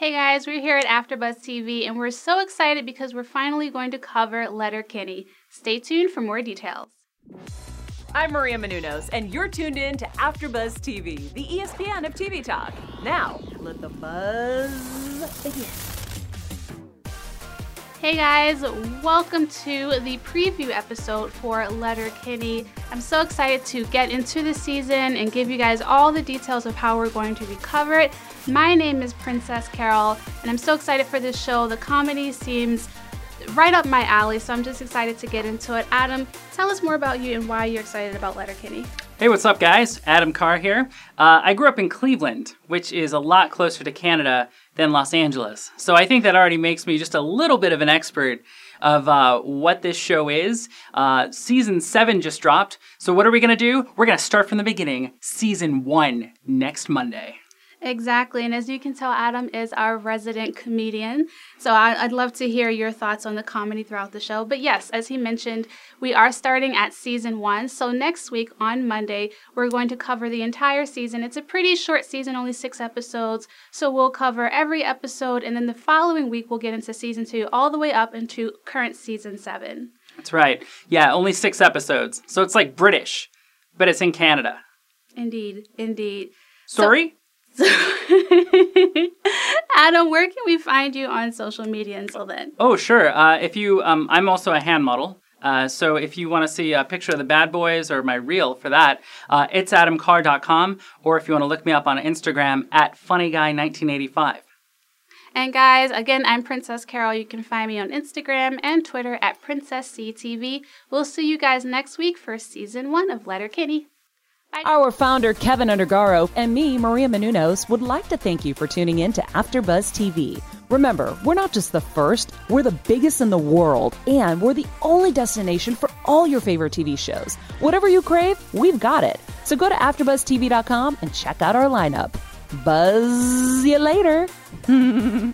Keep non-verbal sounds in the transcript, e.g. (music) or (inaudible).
Hey guys, we're here at AfterBuzz TV and we're so excited because we're finally going to cover Letterkenny. Stay tuned for more details. I'm Maria Menounos, and you're tuned in to AfterBuzz TV, the ESPN of TV talk. Now, let the buzz begin. Hey guys, welcome to the preview episode for Letter Letterkenny. I'm so excited to get into the season and give you guys all the details of how we're going to recover it. My name is Princess Carroll, and I'm so excited for this show. The comedy seems right up my alley, so I'm just excited to get into it. Adam, tell us more about you and why you're excited about Letterkenny. Hey, what's up, guys? Adam Carr here. Uh, I grew up in Cleveland, which is a lot closer to Canada than Los Angeles. So I think that already makes me just a little bit of an expert of uh, what this show is. Uh, season seven just dropped. So what are we going to do? We're going to start from the beginning, season one, next Monday. Exactly. And as you can tell, Adam is our resident comedian. So I'd love to hear your thoughts on the comedy throughout the show. But yes, as he mentioned, we are starting at season one. So next week on Monday, we're going to cover the entire season. It's a pretty short season, only six episodes. So we'll cover every episode. And then the following week, we'll get into season two, all the way up into current season seven. That's right. Yeah, only six episodes. So it's like British, but it's in Canada. Indeed. Indeed. Sorry? So- (laughs) Adam, where can we find you on social media until then? Oh, sure. Uh, if you, um, I'm also a hand model. Uh, so if you want to see a picture of the bad boys or my reel for that, uh, it's adamcarr.com. Or if you want to look me up on Instagram at funnyguy1985. And guys, again, I'm Princess Carroll. You can find me on Instagram and Twitter at PrincessCTV. We'll see you guys next week for season one of Letterkenny. Bye. Our founder, Kevin Undergaro, and me, Maria Menounos, would like to thank you for tuning in to AfterBuzz TV. Remember, we're not just the first, we're the biggest in the world, and we're the only destination for all your favorite TV shows. Whatever you crave, we've got it. So go to AfterBuzzTV.com and check out our lineup. Buzz you later. (laughs)